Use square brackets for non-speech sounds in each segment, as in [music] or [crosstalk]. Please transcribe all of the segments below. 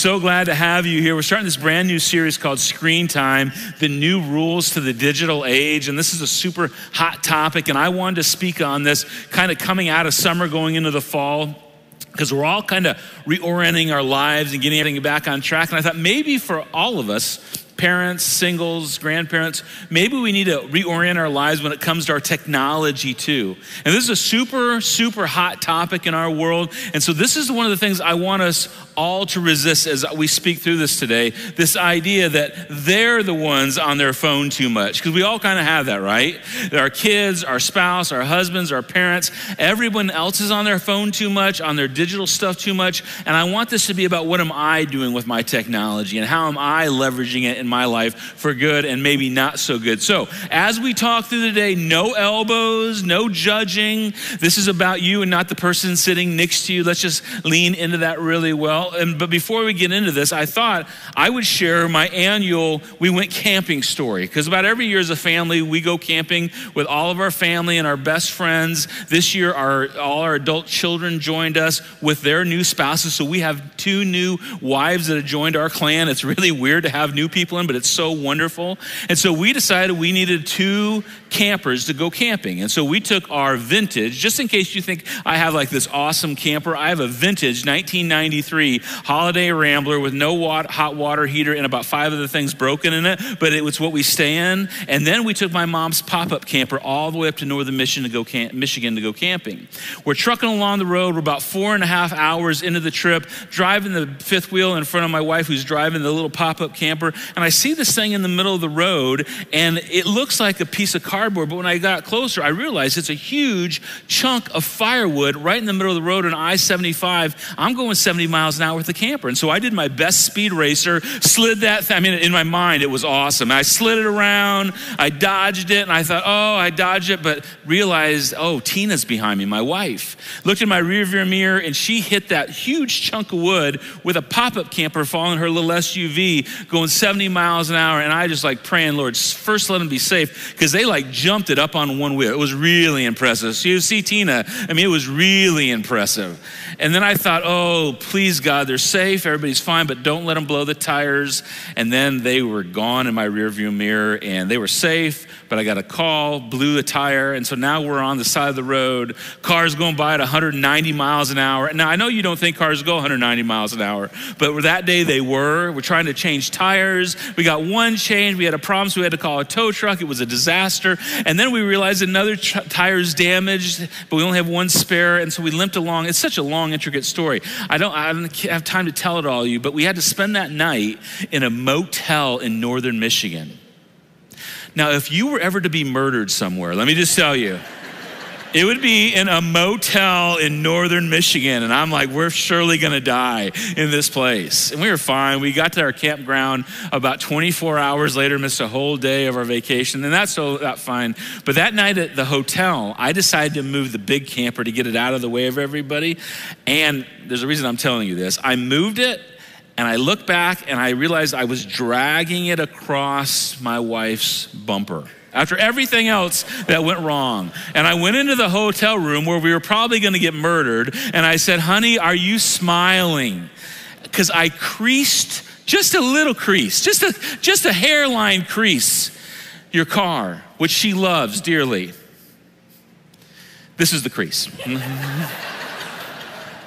So glad to have you here. We're starting this brand new series called Screen Time, the new rules to the digital age. And this is a super hot topic. And I wanted to speak on this kind of coming out of summer, going into the fall, because we're all kind of reorienting our lives and getting everything back on track. And I thought maybe for all of us, parents, singles, grandparents, maybe we need to reorient our lives when it comes to our technology too. And this is a super, super hot topic in our world. And so this is one of the things I want us all to resist as we speak through this today this idea that they're the ones on their phone too much. Because we all kind of have that, right? Our kids, our spouse, our husbands, our parents, everyone else is on their phone too much, on their digital stuff too much. And I want this to be about what am I doing with my technology and how am I leveraging it in my life for good and maybe not so good. So as we talk through the day, no elbows, no judging. This is about you and not the person sitting next to you. Let's just lean into that really well and but before we get into this, I thought I would share my annual we went camping story because about every year as a family we go camping with all of our family and our best friends. This year, our all our adult children joined us with their new spouses, so we have two new wives that have joined our clan. It's really weird to have new people in, but it's so wonderful. And so we decided we needed two campers to go camping, and so we took our vintage. Just in case you think I have like this awesome camper, I have a vintage 1993 Holiday Rambler with no hot water heater and about five other things broken in it, but it was what we stay in. And then we took my mom's pop up camper all the way up to northern Michigan to go camp- Michigan to go camping. We're trucking along the road. We're about four and a half hours into the trip, driving the fifth wheel in front of my wife, who's driving the little pop up camper. And I see this thing in the middle of the road, and it looks like a piece of cardboard. But when I got closer, I realized it's a huge chunk of firewood right in the middle of the road on I 75. I'm going 70 miles an hour with the camper. And so I did my best speed racer, slid that. I mean, in my mind, it was awesome. I slid it around, I dodged it, and I thought, oh, I dodged it, but realized, oh, Tina's behind me, my wife. Looked in my rearview mirror, and she hit that huge chunk of wood with a pop up camper following her little SUV going 70 miles an hour. And I just like praying, Lord, first let them be safe, because they like jumped it up on one wheel. It was really impressive. So you see Tina, I mean, it was really impressive. And then I thought, oh, please, God, they're safe, everybody's fine, but don't let them blow the tires. And then they were gone in my rearview mirror and they were safe, but I got a call, blew the tire. And so now we're on the side of the road, cars going by at 190 miles an hour. Now, I know you don't think cars go 190 miles an hour, but that day they were. We're trying to change tires. We got one change. We had a problem, so we had to call a tow truck. It was a disaster. And then we realized another tr- tire's damaged, but we only have one spare. And so we limped along. It's such a long, intricate story. I don't, I don't have time to tell it all you, but we had to spend that night in a motel in northern Michigan. Now, if you were ever to be murdered somewhere, let me just tell you, it would be in a motel in northern Michigan. And I'm like, we're surely going to die in this place. And we were fine. We got to our campground about 24 hours later, missed a whole day of our vacation. And that's so that fine. But that night at the hotel, I decided to move the big camper to get it out of the way of everybody. And there's a reason I'm telling you this. I moved it and I look back and I realized I was dragging it across my wife's bumper after everything else that went wrong. And I went into the hotel room where we were probably going to get murdered. And I said, Honey, are you smiling? Because I creased just a little crease, just a, just a hairline crease, your car, which she loves dearly. This is the crease. [laughs]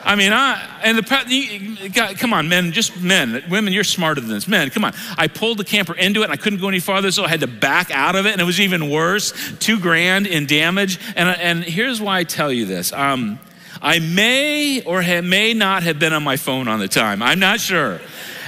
I mean, I, and the, come on, men, just men. Women, you're smarter than this. Men, come on. I pulled the camper into it and I couldn't go any farther, so I had to back out of it, and it was even worse. Two grand in damage. And, and here's why I tell you this. Um, I may or may not have been on my phone on the time. I'm not sure.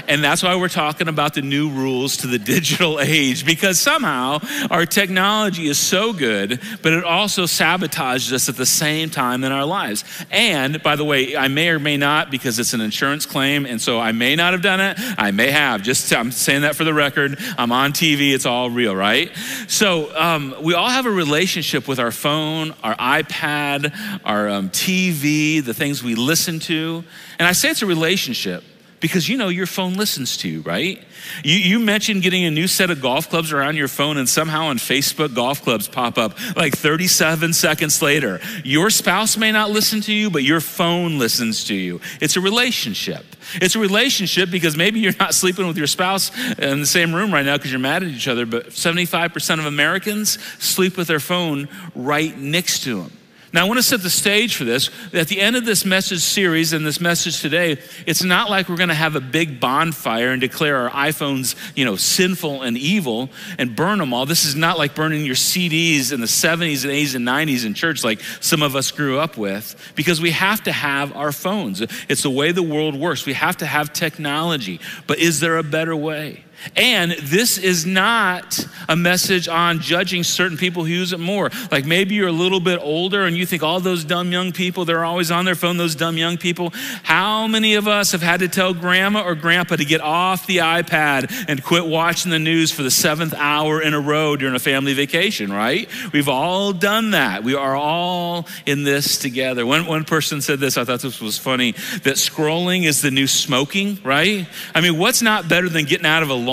And that's why we're talking about the new rules to the [laughs] digital age because somehow our technology is so good, but it also sabotages us at the same time in our lives. And by the way, I may or may not because it's an insurance claim, and so I may not have done it. I may have. Just I'm saying that for the record. I'm on TV. It's all real, right? So um, we all have a relationship with our phone, our iPad, our um, TV, the things we listen to. And I say it's a relationship because you know your phone listens to you, right? You, you, mentioned getting a new set of golf clubs around your phone, and somehow on Facebook, golf clubs pop up like 37 seconds later. Your spouse may not listen to you, but your phone listens to you. It's a relationship. It's a relationship because maybe you're not sleeping with your spouse in the same room right now because you're mad at each other, but 75% of Americans sleep with their phone right next to them. Now, I want to set the stage for this. At the end of this message series and this message today, it's not like we're going to have a big bonfire and declare our iPhones, you know, sinful and evil and burn them all. This is not like burning your CDs in the 70s and 80s and 90s in church like some of us grew up with, because we have to have our phones. It's the way the world works. We have to have technology. But is there a better way? And this is not a message on judging certain people who use it more. Like maybe you're a little bit older and you think all those dumb young people, they're always on their phone, those dumb young people. How many of us have had to tell grandma or grandpa to get off the iPad and quit watching the news for the seventh hour in a row during a family vacation, right? We've all done that. We are all in this together. One, one person said this, I thought this was funny, that scrolling is the new smoking, right? I mean, what's not better than getting out of a long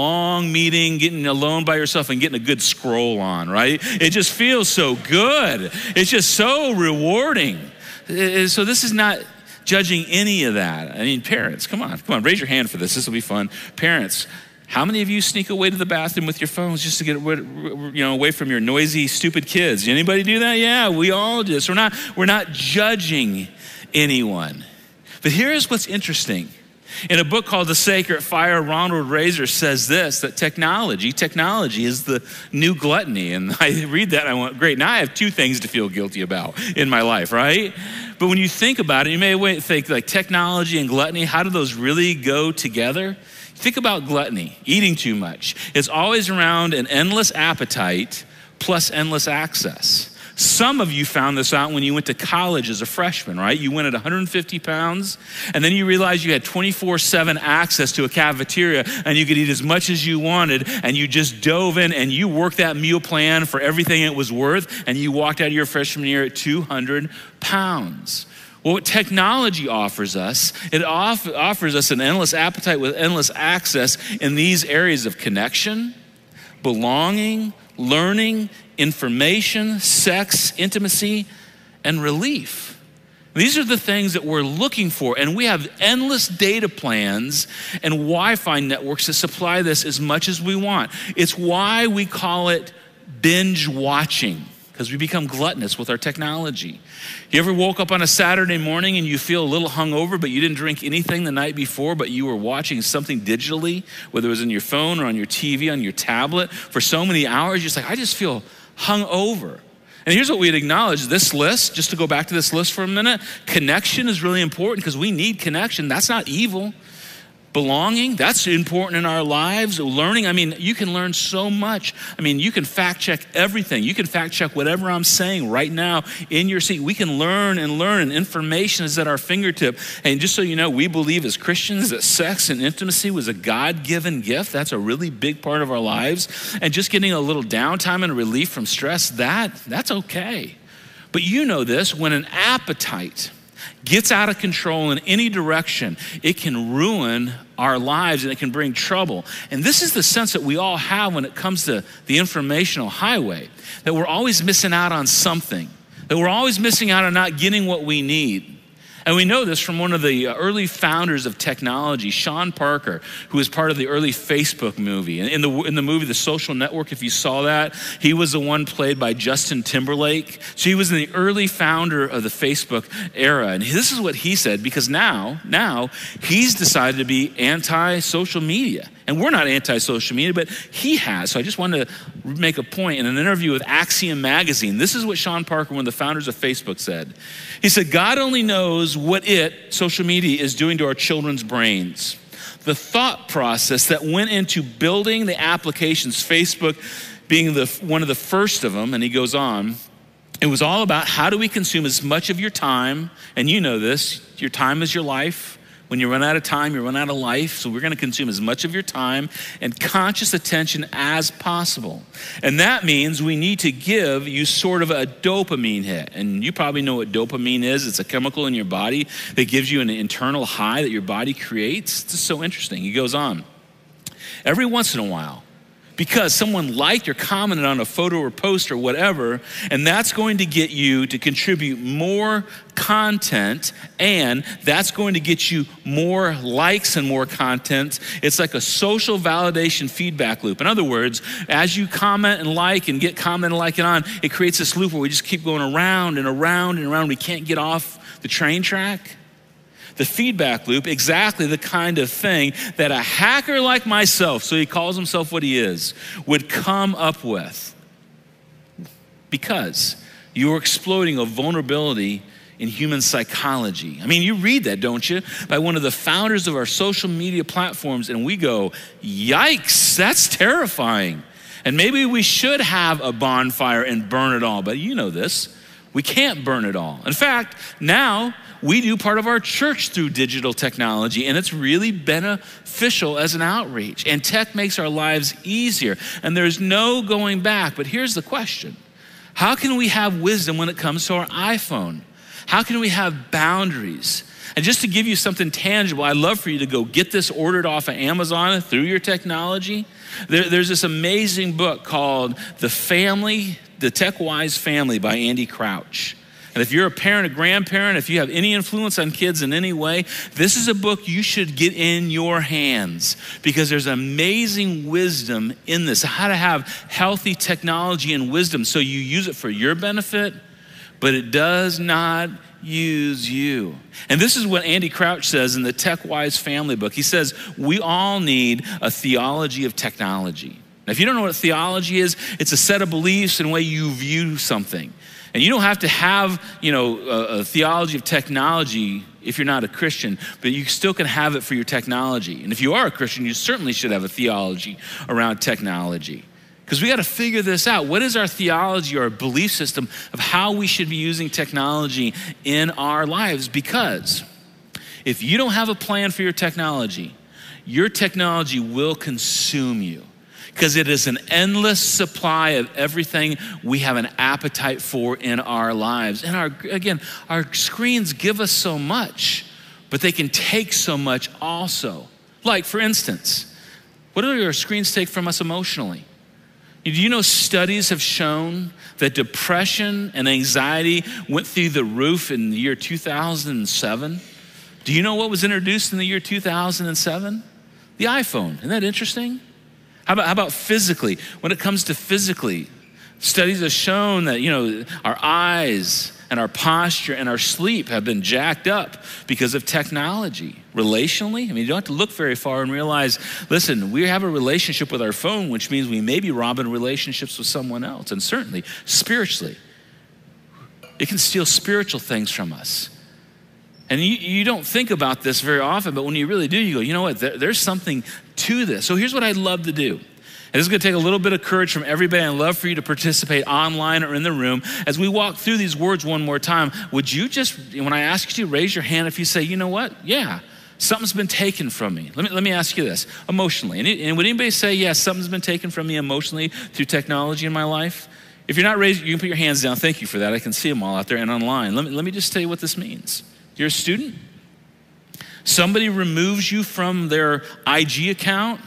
meeting, getting alone by yourself, and getting a good scroll on, right? It just feels so good. It's just so rewarding. Uh, uh, so, this is not judging any of that. I mean, parents, come on, come on, raise your hand for this. This will be fun. Parents, how many of you sneak away to the bathroom with your phones just to get you know away from your noisy, stupid kids? Anybody do that? Yeah, we all do. So we're not we're not judging anyone. But here's what's interesting. In a book called The Sacred Fire, Ronald Rolheiser says this that technology, technology is the new gluttony. And [laughs] I read that and I went, great, now I have two things to feel guilty about in my life, right? But when you think about it, you may think like technology and gluttony, how do those really go together? Think about gluttony, eating too much. It's always around an endless appetite plus endless access. Some of you found this out when you went to college as a freshman, right? You went at 150 pounds, and then you realized you had 24 7 access to a cafeteria and you could eat as much as you wanted, and you just dove in and you worked that meal plan for everything it was worth, and you walked out of your freshman year at 200 pounds. Well, what technology offers us, it off- offers us an endless appetite with endless access in these areas of connection, belonging, learning, information, sex, intimacy, and relief. These are the things that we're looking for, and we have endless data plans and Wi Fi networks that supply this as much as we want. It's why we call it binge watching because we become gluttonous with our technology. You ever woke up on a Saturday morning and you feel a little hungover, but you didn't drink anything the night before, but you were watching something digitally, whether it was in your phone or on your TV, on your tablet, for so many hours? You're just like, I just feel hungover. And here's what we'd acknowledge this list, just to go back to this list for a minute connection is really important because we need connection. That's not evil belonging that's important in our lives. Learning i mean you can learn so much. I mean you can fact check everything. You can fact check whatever i'm saying right now in your seat. We can learn and learn and information is at our fingertip. And just so you know we believe as christians that sex and intimacy was a god-given gift. That's a really big part of our lives. And just getting a little downtime and relief from stress that that's okay. But you know this when an appetite gets out of control in any direction, it can ruin our lives and it can bring trouble. And this is the sense that we all have when it comes to the informational highway that we're always missing out on something, that we're always missing out on not getting what we need. And we know this from one of the uh, early founders of technology, Sean Parker, who was part of the early Facebook movie. In the, in the movie The Social Network, if you saw that, he was the one played by Justin Timberlake. So he was the early founder of the Facebook era. And this is what he said because now, now, he's decided to be anti social media. And we're not anti social media, but he has. So I just wanted to make a point in an interview with Axios Magazine. This is what Sean Parker, one of the founders of Facebook, said. He said, God only knows what it, social media, is doing to our children's brains. The thought process that went into building the applications, Facebook being the, one of the first of them, and he goes on, it was all about how do we consume as much of your time, and you know this, your time is your life When you run out of time, you run out of life. So we're going to consume as much of your time and conscious attention as possible. And that means we need to give you sort of a dopamine hit. And you probably know what dopamine is it's a chemical in your body that gives you an internal high that your body creates. It's so interesting. He goes on. Every once in a while, because someone liked or commented on a photo or post or whatever, and that's going to get you to contribute more content, and that's going to get you more likes and more content. It's like a social validation feedback loop. In other words, as you comment and like and get comment and like it on, it creates this loop where we just keep going around and around and around. We can't get off the train track the feedback loop, exactly the kind of thing that a hacker like myself, so he calls himself what he is, would come up with. Because you're exploiting a vulnerability in human psychology. I mean, you read that, don't you? By one of the founders of our social media platforms, and we go, yikes, that's terrifying. And maybe we should have a bonfire and burn it all, but you know this. We can't burn it all. In fact, now we do part of our church through digital technology, and it's really beneficial as an outreach. And tech makes our lives easier, and there's no going back. But here's the question How can we have wisdom when it comes to our iPhone? How can we have boundaries? And just to give you something tangible, I'd love for you to go get this ordered off of Amazon through your technology. There, there's this amazing book called The Family, The Tech Wise Family by Andy Crouch. And if you're a parent, a grandparent, if you have any influence on kids in any way, this is a book you should get in your hands because there's amazing wisdom in this. How to have healthy technology and wisdom so you use it for your benefit, but it does not use you. And this is what Andy Crouch says in the Tech Wise Family book. He says, We all need a theology of technology. Now, if you don't know what theology is, it's a set of beliefs and way you view something. And you don't have to have, you know, a, a, theology of technology if you're not a Christian, but you still can have it for your technology. And if you are a Christian, you certainly should have a theology around technology. Because we got to figure this out. What is our theology or our belief system of how we should be using technology in our lives? Because if you don't have a plan for your technology, your technology will consume you because it is an endless supply of everything we have an appetite for in our lives. And our again, our screens give us so much, but they can take so much also. Like for instance, what do your screens take from us emotionally? Do you know studies have shown that depression and anxiety went through the roof in the year 2007? Do you know what was introduced in the year 2007? The iPhone. Isn't that interesting? How about, how about physically? When it comes to physically, studies have shown that, you know, our eyes and our posture and our sleep have been jacked up because of technology. Relationally, I mean, you don't have to look very far and realize listen, we have a relationship with our phone, which means we may be robbing relationships with someone else. And certainly, spiritually, it can steal spiritual things from us. And you, you don't think about this very often, but when you really do, you go, you know what, there, there's something to this. So here's what I'd love to do. And this is going to take a little bit of courage from everybody. I'd love for you to participate online or in the room. As we walk through these words one more time, would you just, when I ask you to raise your hand, if you say, you know what, yeah, something's been taken from me. Let me, let me ask you this emotionally. And, and would anybody say, yes, yeah, something's been taken from me emotionally through technology in my life? If you're not raised, you can put your hands down. Thank you for that. I can see them all out there and online. Let me, let me just tell you what this means. You're a student. Somebody removes you from their IG account.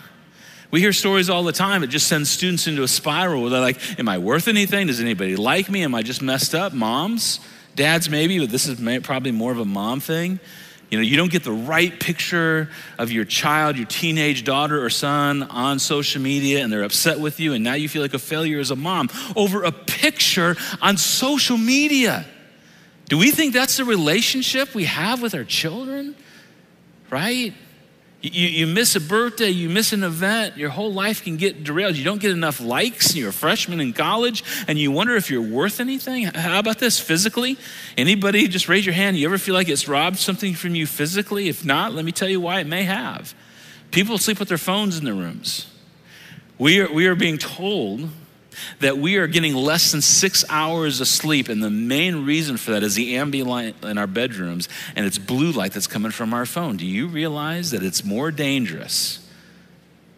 We hear stories all the time. It just sends students into a spiral where they're like, Am I worth anything? Does anybody like me? Am I just messed up? Moms, dads, maybe, but this is probably more of a mom thing. You know, you don't get the right picture of your child, your teenage daughter or son on social media, and they're upset with you, and now you feel like a failure as a mom over a picture on social media. Do we think that's the relationship we have with our children? Right? You, you miss a birthday, you miss an event, your whole life can get derailed. You don't get enough likes, you're a freshman in college, and you wonder if you're worth anything. How about this physically? Anybody, just raise your hand. You ever feel like it's robbed something from you physically? If not, let me tell you why it may have. People sleep with their phones in their rooms. We are, we are being told that we are getting less than six hours of sleep. And the main reason for that is the ambient light in our bedrooms and it's blue light that's coming from our phone. Do you realize that it's more dangerous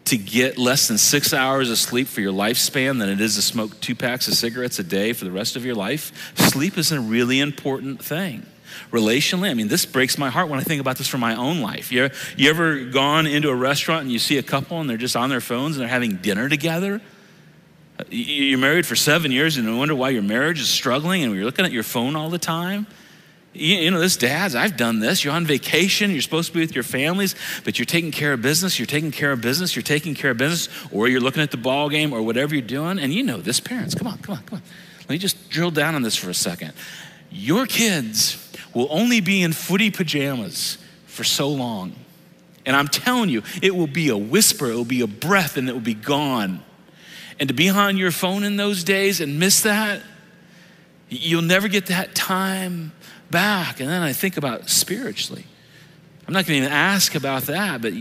to get less than six hours of sleep for your lifespan than it is to smoke two packs of cigarettes a day for the rest of your life? Sleep is a really important thing relationally. I mean, this breaks my heart when I think about this for my own life. You, you ever gone into a restaurant and you see a couple and they're just on their phones and they're having dinner together? You're married for seven years and you wonder why your marriage is struggling and you're looking at your phone all the time. You, know, this dads, I've done this. You're on vacation, you're supposed to be with your families, but you're taking care of business, you're taking care of business, you're taking care of business, or you're looking at the ball game or whatever you're doing. And you know this, parents, come on, come on, come on. Let me just drill down on this for a second. Your kids will only be in footy pajamas for so long. And I'm telling you, it will be a whisper, it will be a breath, and it will be gone. And to be on your phone in those days and miss that, you'll never get that time back. And then I think about spiritually. I'm not going to even ask about that, but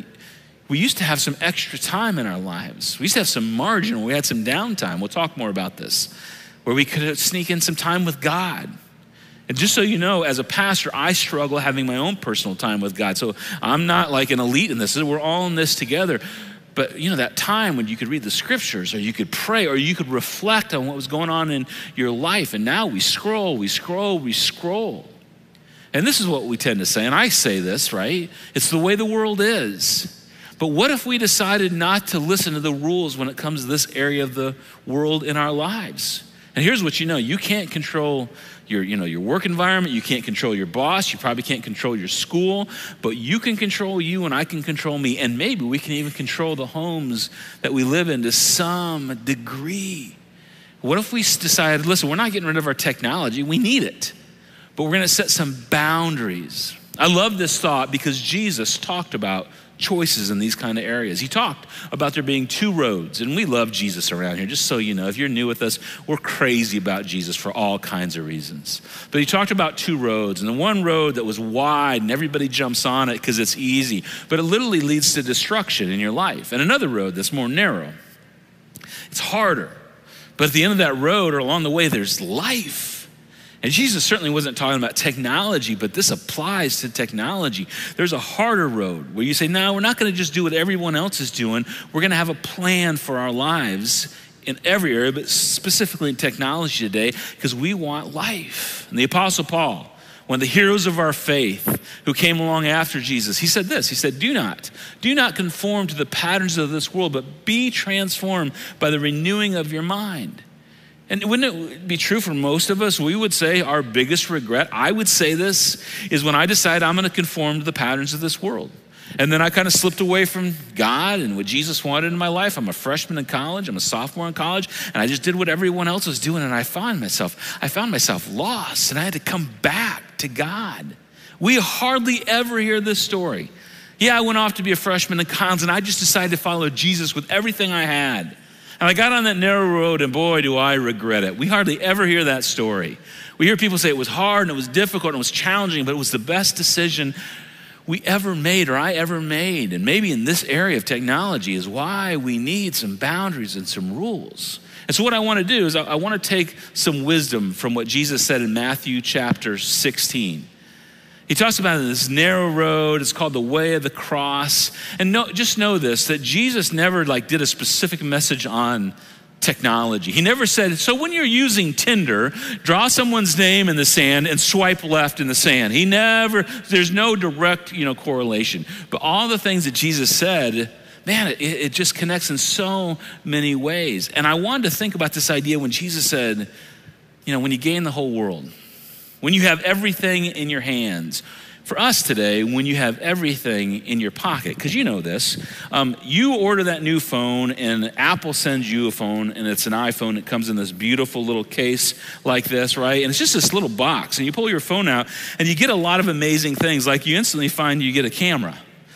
we used to have some extra time in our lives. We used to have some margin, we had some downtime. We'll talk more about this, where we could sneak in some time with God. And just so you know, as a pastor, I struggle having my own personal time with God. So I'm not like an elite in this. We're all in this together. But you know, that time when you could read the scriptures or you could pray or you could reflect on what was going on in your life. And now we scroll, we scroll, we scroll. And this is what we tend to say, and I say this, right? It's the way the world is. But what if we decided not to listen to the rules when it comes to this area of the world in our lives? And here's what you know you can't control your, you know, your work environment. You can't control your boss. You probably can't control your school, but you can control you and I can control me. And maybe we can even control the homes that we live in to some degree. What if we decided, listen, we're not getting rid of our technology, we need it, but we're to set some boundaries. I love this thought because Jesus talked about choices in these kind of areas. He talked about there being two roads, and we love Jesus around here, just so you know. If you're new with us, we're crazy about Jesus for all kinds of reasons. But he talked about two roads, and the one road that was wide and everybody jumps on it because it's easy, but it literally leads to destruction in your life. And another road that's more narrow, it's harder. But at the end of that road or along the way, there's life. And Jesus certainly wasn't talking about technology, but this applies to technology. There's a harder road where you say, no, we're not going to just do what everyone else is doing. We're going to have a plan for our lives in every area, but specifically in technology today, because we want life. And the Apostle Paul, one of the heroes of our faith who came along after Jesus, he said this He said, Do not, do not conform to the patterns of this world, but be transformed by the renewing of your mind. And wouldn't it be true for most of us? We would say our biggest regret, I would say this, is when I decide I'm going to conform to the patterns of this world. And then I kind of slipped away from God and what Jesus wanted in my life. I'm a freshman in college, I'm a sophomore in college, and I just did what everyone else was doing, and I found myself, I found myself lost, and I had to come back to God. We hardly ever hear this story. Yeah, I went off to be a freshman in college, and I just decided to follow Jesus with everything I had. And I got on that narrow road, and boy, do I regret it. We hardly ever hear that story. We hear people say it was hard and it was difficult and it was challenging, but it was the best decision we ever made or I ever made. And maybe in this area of technology is why we need some boundaries and some rules. And so, what I want to do is, I, want to take some wisdom from what Jesus said in Matthew chapter 16. He talks about this narrow road. It's called the way of the cross. And no, just know this that Jesus never like did a specific message on technology. He never said, so when you're using Tinder, draw someone's name in the sand and swipe left in the sand. He never, there's no direct, you know, correlation. But all the things that Jesus said, man, it, it just connects in so many ways. And I wanted to think about this idea when Jesus said, you know, when you gain the whole world, when you have everything in your hands. For us today, when you have everything in your pocket, because you know this, um, you order that new phone and Apple sends you a phone and it's an iPhone. It comes in this beautiful little case like this, right? And it's just this little box. And you pull your phone out and you get a lot of amazing things. Like you instantly find you get a camera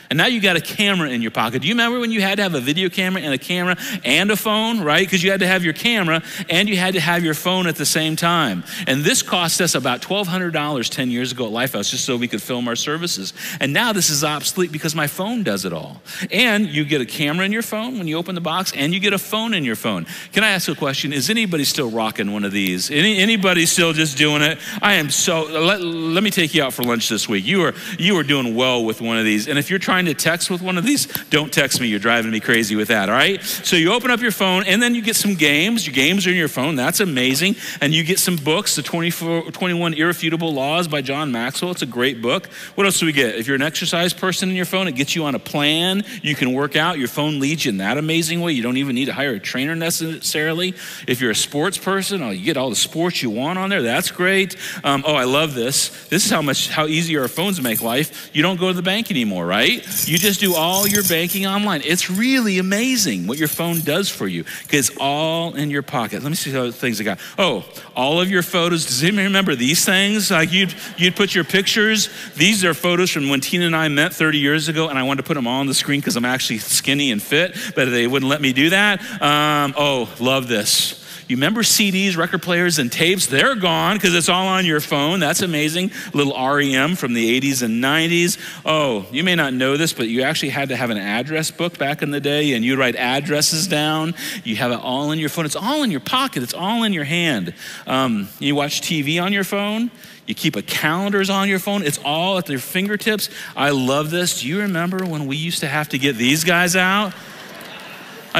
And now you got a camera in your pocket. Do you remember when you had to have a video camera and a camera and a phone, right? Because you had to have your camera and you had to have your phone at the same time. And this cost us about $1,200 10 years ago at Lifehouse just so we could film our services. And now this is obsolete because my phone does it all. And you get a camera in your phone when you open the box and you get a phone in your phone. Can I ask a question? Is anybody still rocking one of these? Any, anybody still just doing it? I am so, let, let me take you out for lunch this week. You are, you are doing well with one of these. And if you're trying to text with one of these, don't text me. You're driving me crazy with that, all right? So you open up your phone and then you get some games. Your games are in your phone. That's amazing. And you get some books, the 24, 21 Irrefutable Laws by John Maxwell. It's a great book. What else do we get? If you're an exercise person in your phone, it gets you on a plan. You can work out. Your phone leads you in that amazing way. You don't even need to hire a trainer necessarily. If you're a sports person, oh, you get all the sports you want on there. That's great. Um, oh, I love this. This is how much how easy our phones make life. You don't go to the bank anymore, right? You just do all your banking online. It's really amazing what your phone does for you because it's all in your pocket. Let me see how things I got. Oh, all of your photos. Does anybody remember these things? Like you'd you'd put your pictures. These are photos from when Tina and I met 30 years ago, and I wanted to put them all on the screen because I'm actually skinny and fit, but they wouldn't let me do that. Um, oh, love this. You remember CDs, record players, and tapes? They're gone because it's all on your phone. That's amazing. Little REM from the 80s and 90s. Oh, you may not know this, but you actually had to have an address book back in the day, and you'd write addresses down. You have it all in your phone. It's all in your pocket, it's all in your hand. Um, you watch TV on your phone. You keep a calendars on your phone. It's all at your fingertips. I love this. Do you remember when we used to have to get these guys out?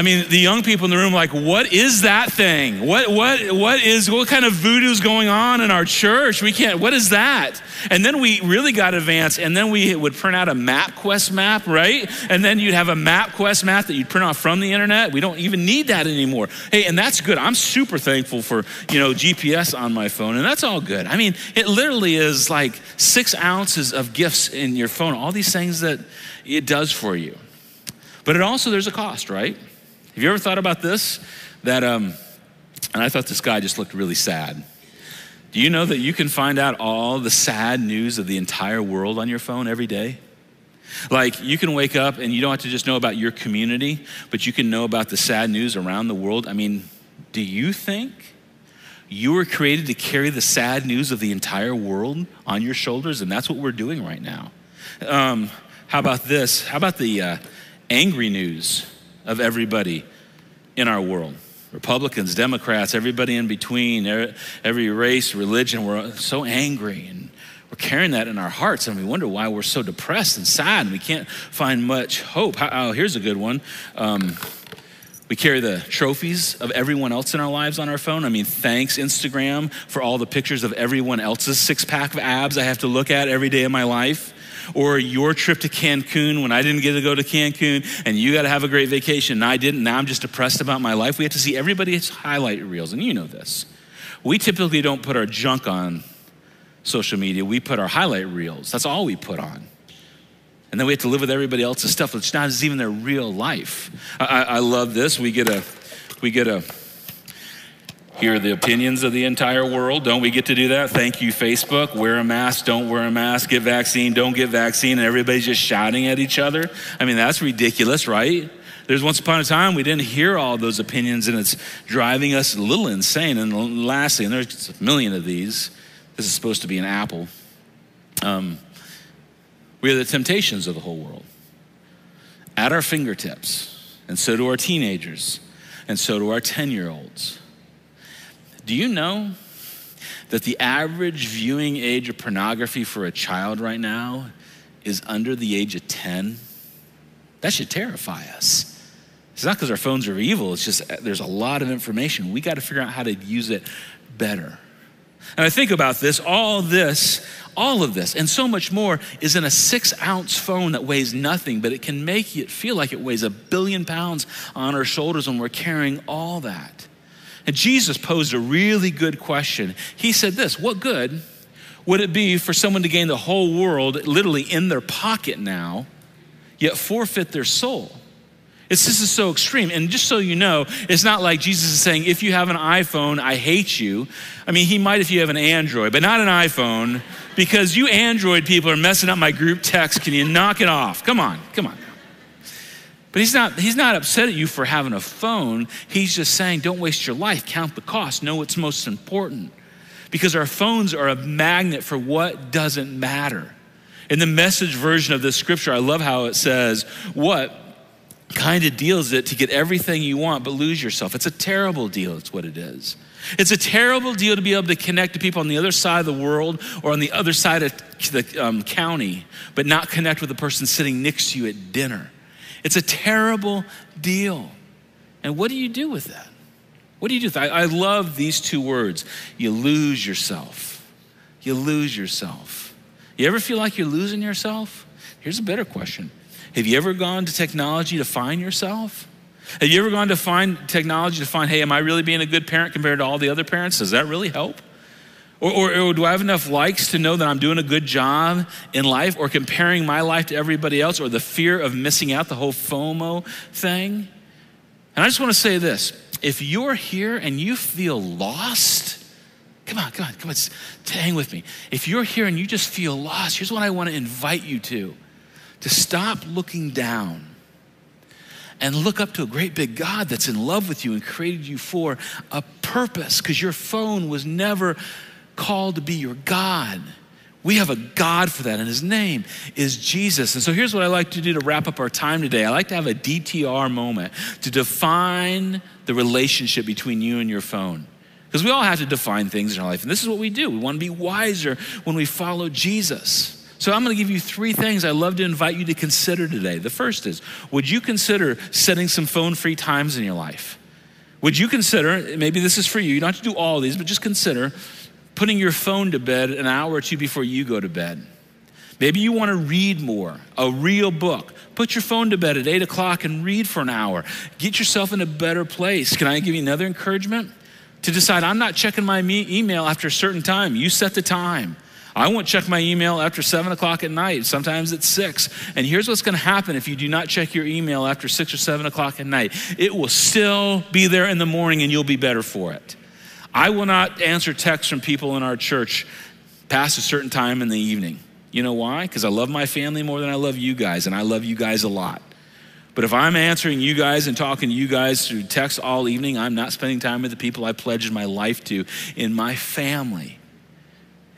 I mean, the young people in the room, like, what is that thing? What, what, what is, what kind of voodoo's going on in our church? We can't, what is that? And then we really got advanced, and then we would print out a MapQuest map, right? And then you'd have a MapQuest map that you'd print off from the internet. We don't even need that anymore. Hey, and that's good. I'm super thankful for, you know, GPS on my phone, and that's all good. I mean, it literally is like six ounces of gifts in your phone, all these things that it does for you. But it also, there's a cost, right? Have you ever thought about this? That, um, and I thought this guy just looked really sad. Do you know that you can find out all the sad news of the entire world on your phone every day? Like, you can wake up and you don't have to just know about your community, but you can know about the sad news around the world. I mean, do you think you were created to carry the sad news of the entire world on your shoulders? And that's what we're doing right now. Um, how about this? How about the uh, angry news? Of everybody in our world Republicans, Democrats, everybody in between, every race, religion. We're so angry and we're carrying that in our hearts and we wonder why we're so depressed and sad and we can't find much hope. Oh, here's a good one. Um, we carry the trophies of everyone else in our lives on our phone. I mean, thanks, Instagram, for all the pictures of everyone else's six pack of abs I have to look at every day of my life or your trip to Cancun when I didn't get to go to Cancun and you got to have a great vacation and I didn't. Now I'm just depressed about my life. We have to see everybody's highlight reels, and you know this. We typically don't put our junk on social media, we put our highlight reels. That's all we put on. And then we have to live with everybody else's stuff, which not even their real life. I, I love this. We get a, we get a, hear the opinions of the entire world. Don't we get to do that? Thank you, Facebook. Wear a mask, don't wear a mask. Get vaccine, don't get vaccine. And everybody's just shouting at each other. I mean, that's ridiculous, right? There's once upon a time we didn't hear all those opinions, and it's driving us a little insane. And lastly, and there's a million of these, this is supposed to be an apple. Um, we are the temptations of the whole world at our fingertips, and so do our teenagers, and so do our 10 year olds. Do you know that the average viewing age of pornography for a child right now is under the age of 10? That should terrify us. It's not because our phones are evil, it's just uh, there's a lot of information. We got to figure out how to use it better. And I think about this, all this, all of this, and so much more is in a six ounce phone that weighs nothing, but it can make it feel like it weighs a billion pounds on our shoulders when we're carrying all that. And Jesus posed a really good question. He said this What good would it be for someone to gain the whole world literally in their pocket now, yet forfeit their soul? It's this is so extreme. And just so you know, it's not like Jesus is saying, if you have an iPhone, I hate you. I mean, he might if you have an Android, but not an iPhone, because you Android people are messing up my group text. Can you knock it off? Come on, come on. But he's not, he's not upset at you for having a phone. He's just saying, don't waste your life, count the cost, know what's most important. Because our phones are a magnet for what doesn't matter. In the message version of this scripture, I love how it says, What kind of deal is it to get everything you want but lose yourself? It's a terrible deal, it's what it is. It's a terrible deal to be able to connect to people on the other side of the world or on the other side of the um, county, but not connect with the person sitting next to you at dinner. It's a terrible deal. And what do you do with that? What do you do with that? I, I love these two words. You lose yourself. You lose yourself. You ever feel like you're losing yourself? Here's a better question have you ever gone to technology to find yourself? Have you ever gone to find technology to find, hey, am I really being a good parent compared to all the other parents? Does that really help? Or, or, or, do I have enough likes to know that I'm doing a good job in life or comparing my life to everybody else or the fear of missing out, the whole FOMO thing? And I just want to say this if you're here and you feel lost, come on, come on, come on, hang with me. If you're here and you just feel lost, here's what I want to invite you to to stop looking down and look up to a great big God that's in love with you and created you for a purpose because your phone was never called to be your God. We have a God for that, and his name is Jesus. And so here's what I like to do to wrap up our time today I like to have a DTR moment to define the relationship between you and your phone. Because we all have to define things in our life, and this is what we do. We want to be wiser when we follow Jesus. So I'm going to give you three things I love to invite you to consider today. The first is would you consider setting some phone free times in your life? Would you consider, maybe this is for you, you don't have to do all these, but just consider putting your phone to bed an hour or two before you go to bed. Maybe you want to read more, a real book. Put your phone to bed at 8 o'clock and read for an hour. Get yourself in a better place. Can I give you another encouragement? To decide, I'm not checking my me- email after a certain time. You set the time. I won't check my email after seven o'clock at night. Sometimes it's six. And here's what's going to happen if you do not check your email after six or seven o'clock at night it will still be there in the morning and you'll be better for it. I will not answer texts from people in our church past a certain time in the evening. You know why? Because I love my family more than I love you guys, and I love you guys a lot. But if I'm answering you guys and talking to you guys through text all evening, I'm not spending time with the people I pledged my life to in my family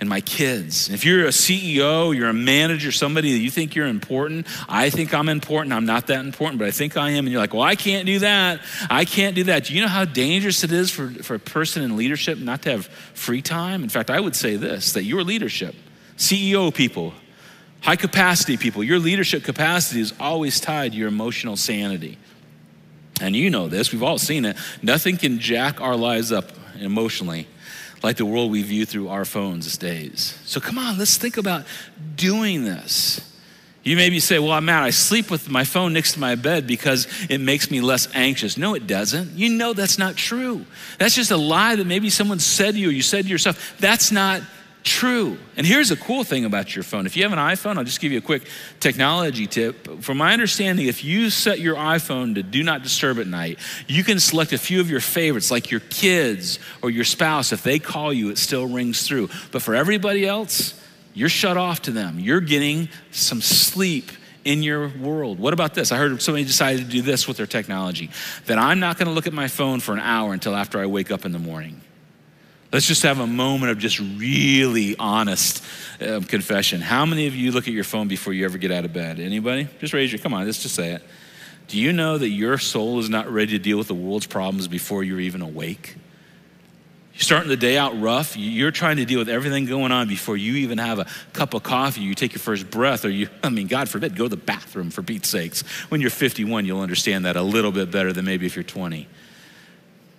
and my kids. If you're a CEO, you're a manager, somebody that you think you're important, I think I'm important. I'm not that important, but I think I am. And you're like, well, I can't do that. I can't do that. Do you know how dangerous it is for, for a person in leadership not to have free time? In fact, I would say this that your leadership, CEO people, high capacity people, your leadership capacity is always tied to your emotional sanity. And you know this, we've all seen it. Nothing can jack our lives up emotionally like the world we view through our phones these days. So come on, let's think about doing this. You maybe say, Well, I'm mad. I sleep with my phone next to my bed because it makes me less anxious. No, it doesn't. You know that's not true. That's just a lie that maybe someone said to you or you said to yourself. That's not true. And here's a cool thing about your phone. If you have an iPhone, I'll just give you a quick technology tip. From my understanding, if you set your iPhone to do not disturb at night, you can select a few of your favorites, like your kids or your spouse. If they call you, it still rings through. But for everybody else, you're shut off to them. You're getting some sleep in your world. What about this? I heard somebody decided to do this with their technology that I'm not going to look at my phone for an hour until after I wake up in the morning. Let's just have a moment of just really honest um, confession. How many of you look at your phone before you ever get out of bed? Anybody? Just raise your, come on, let's just say it. Do you know that your soul is not ready to deal with the world's problems before you're even awake? You're starting the day out rough. You're trying to deal with everything going on before you even have a cup of coffee. You take your first breath, or you, [laughs] I mean, God forbid, go to the bathroom for Pete's sakes. When you're 51, you'll understand that a little bit better than maybe if you're 20.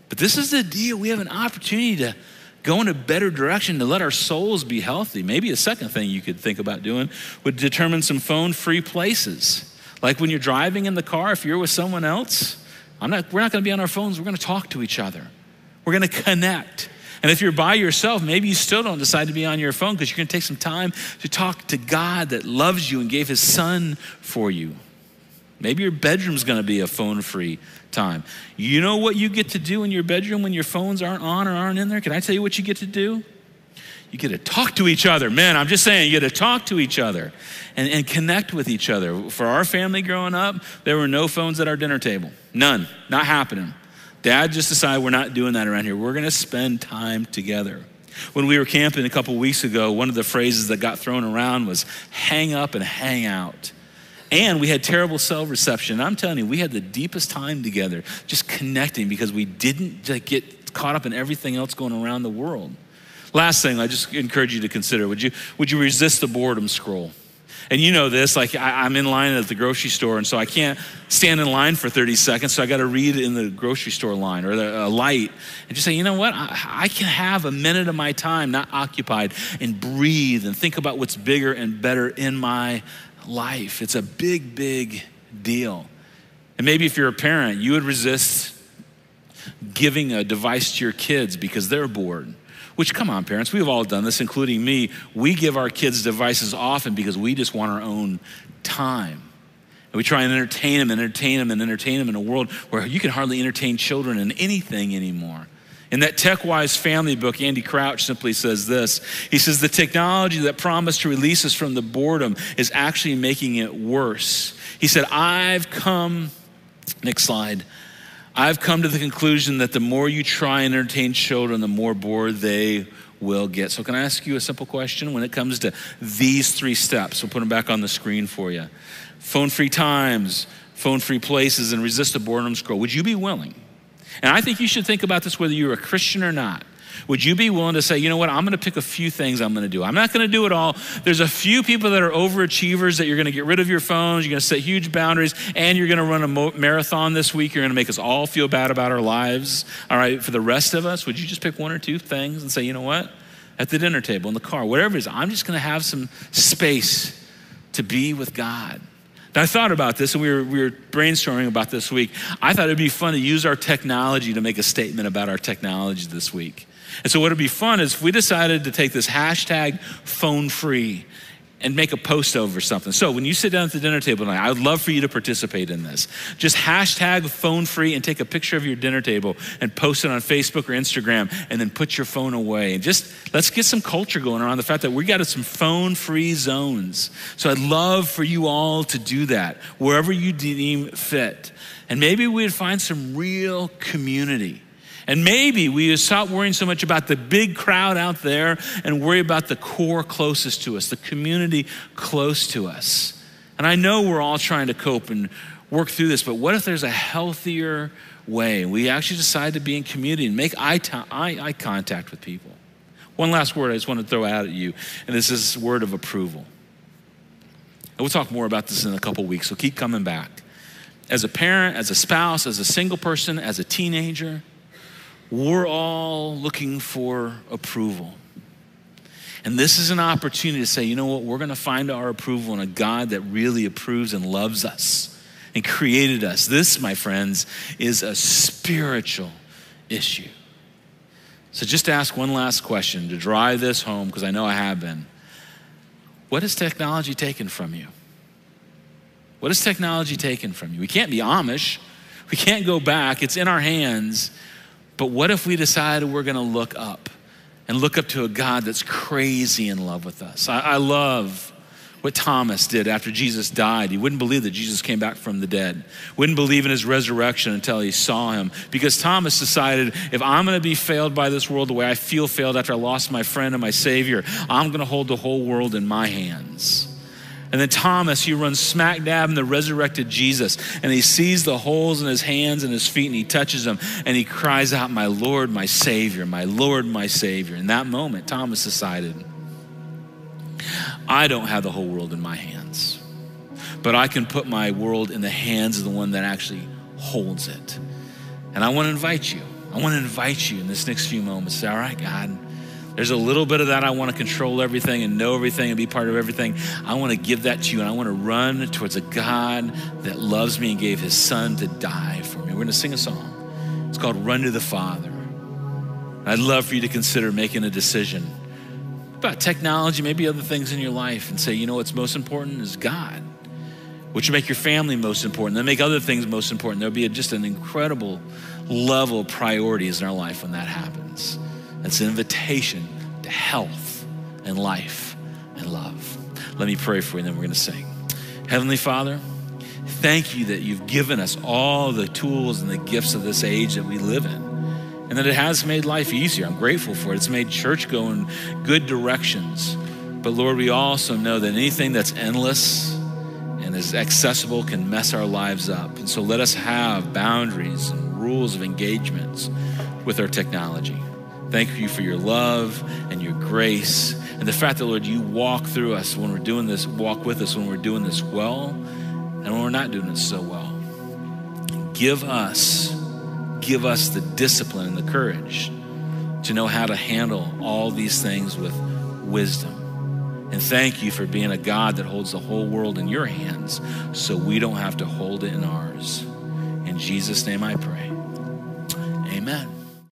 But this is the deal. We have an opportunity to go in a better direction to let our souls be healthy. Maybe a second thing you could think about doing would determine some phone free places. Like when you're driving in the car, if you're with someone else, not, we're not going to be on our phones. We're going to talk to each other. We're going to connect. And if you're by yourself, maybe you still don't decide to be on your phone because you're going to take some time to talk to God that loves you and gave his son for you. Maybe your bedroom's going to be a phone free time. You know what you get to do in your bedroom when your phones aren't on or aren't in there? Can I tell you what you get to do? You get to talk to each other. Man, I'm just saying, you get to talk to each other and, and connect with each other. For our family growing up, there were no phones at our dinner table. None. Not happening. Dad just decided we're not doing that around here. We're going to spend time together. When we were camping a couple weeks ago, one of the phrases that got thrown around was hang up and hang out. And we had terrible cell reception. I'm telling you, we had the deepest time together just connecting because we didn't get caught up in everything else going around the world. Last thing, I just encourage you to consider would you, would you resist the boredom scroll? And you know this, like I, am in line at the grocery store, and so I can't stand in line for 30 seconds, so I got to read in the grocery store line or the, a light and just say, you know what, I, I can have a minute of my time not occupied and breathe and think about what's bigger and better in my life. It's a big, big deal. And maybe if you're a parent, you would resist giving a device to your kids because they're bored. Which, come on, parents, we've all done this, including me. We give our kids devices often because we just want our own time. And we try and entertain them and entertain them and entertain them in a world where you can hardly entertain children in anything anymore. In that TechWise family book, Andy Crouch simply says this. He says, The technology that promised to release us from the boredom is actually making it worse. He said, I've come, next slide, I've come to the conclusion that the more you try and entertain children, the more bored they will get. So, can I ask you a simple question when it comes to these three steps? We'll put them back on the screen for you phone free times, phone free places, and resist the boredom scroll. Would you be willing? And I think you should think about this whether you're a Christian or not. Would you be willing to say, you know what, I'm going to pick a few things I'm going to do? I'm not going to do it all. There's a few people that are overachievers that you're going to get rid of your phones, you're going to set huge boundaries, and you're going to run a marathon this week. You're going to make us all feel bad about our lives. All right, for the rest of us, would you just pick one or two things and say, you know what, at the dinner table, in the car, whatever it is, I'm just going to have some space to be with God. I thought about this and we were, we were brainstorming about this week. I thought it'd be fun to use our technology to make a statement about our technology this week. And so, what would be fun is if we decided to take this hashtag phone free and make a post over something. So when you sit down at the dinner table tonight, I would love for you to participate in this. Just hashtag phone free and take a picture of your dinner table and post it on Facebook or Instagram and then put your phone away. And just let's get some culture going around the fact that we got some phone free zones. So I'd love for you all to do that wherever you deem fit. And maybe we'd find some real community and maybe we stop worrying so much about the big crowd out there and worry about the core closest to us, the community close to us. And I know we're all trying to cope and work through this, but what if there's a healthier way? We actually decide to be in community and make eye, t- eye, eye contact with people. One last word I just want to throw out at you, and this is word of approval. And we'll talk more about this in a couple weeks, so keep coming back. As a parent, as a spouse, as a single person, as a teenager, we're all looking for approval. And this is an opportunity to say, you know what, we're going to find our approval in a God that really approves and loves us and created us. This, my friends, is a spiritual issue. So just ask one last question to drive this home, because I know I have been. What has technology taken from you? What has technology taken from you? We can't be Amish. We can't go back. It's in our hands. But what if we decided we're going to look up and look up to a God that's crazy in love with us? I, I love what Thomas did after Jesus died. He wouldn't believe that Jesus came back from the dead, wouldn't believe in his resurrection until he saw him. Because Thomas decided if I'm going to be failed by this world the way I feel failed after I lost my friend and my Savior, I'm going to hold the whole world in my hands. And then Thomas, he runs smack dab in the resurrected Jesus, and he sees the holes in his hands and his feet, and he touches them, and he cries out, My Lord, my Savior, my Lord, my Savior. In that moment, Thomas decided, I don't have the whole world in my hands, but I can put my world in the hands of the one that actually holds it. And I want to invite you. I want to invite you in this next few moments. Say, all right, God, there's a little bit of that. I want to control everything and know everything and be part of everything. I want to give that to you and I want to run towards a God that loves me and gave his son to die for me. We're going to sing a song. It's called Run to the Father. I'd love for you to consider making a decision about technology, maybe other things in your life, and say, you know what's most important is God. which will make your family most important, then make other things most important. There'll be a, just an incredible level of priorities in our life when that happens. It's an invitation to health and life and love. Let me pray for you, and then we're going to sing. Heavenly Father, thank you that you've given us all the tools and the gifts of this age that we live in, and that it has made life easier. I'm grateful for it. It's made church go in good directions. But Lord, we also know that anything that's endless and is accessible can mess our lives up. And so let us have boundaries and rules of engagements with our technology. Thank you for your love and your grace and the fact that, Lord, you walk through us when we're doing this, walk with us when we're doing this well and when we're not doing it so well. Give us, give us the discipline and the courage to know how to handle all these things with wisdom. And thank you for being a God that holds the whole world in your hands so we don't have to hold it in ours. In Jesus' name I pray. Amen.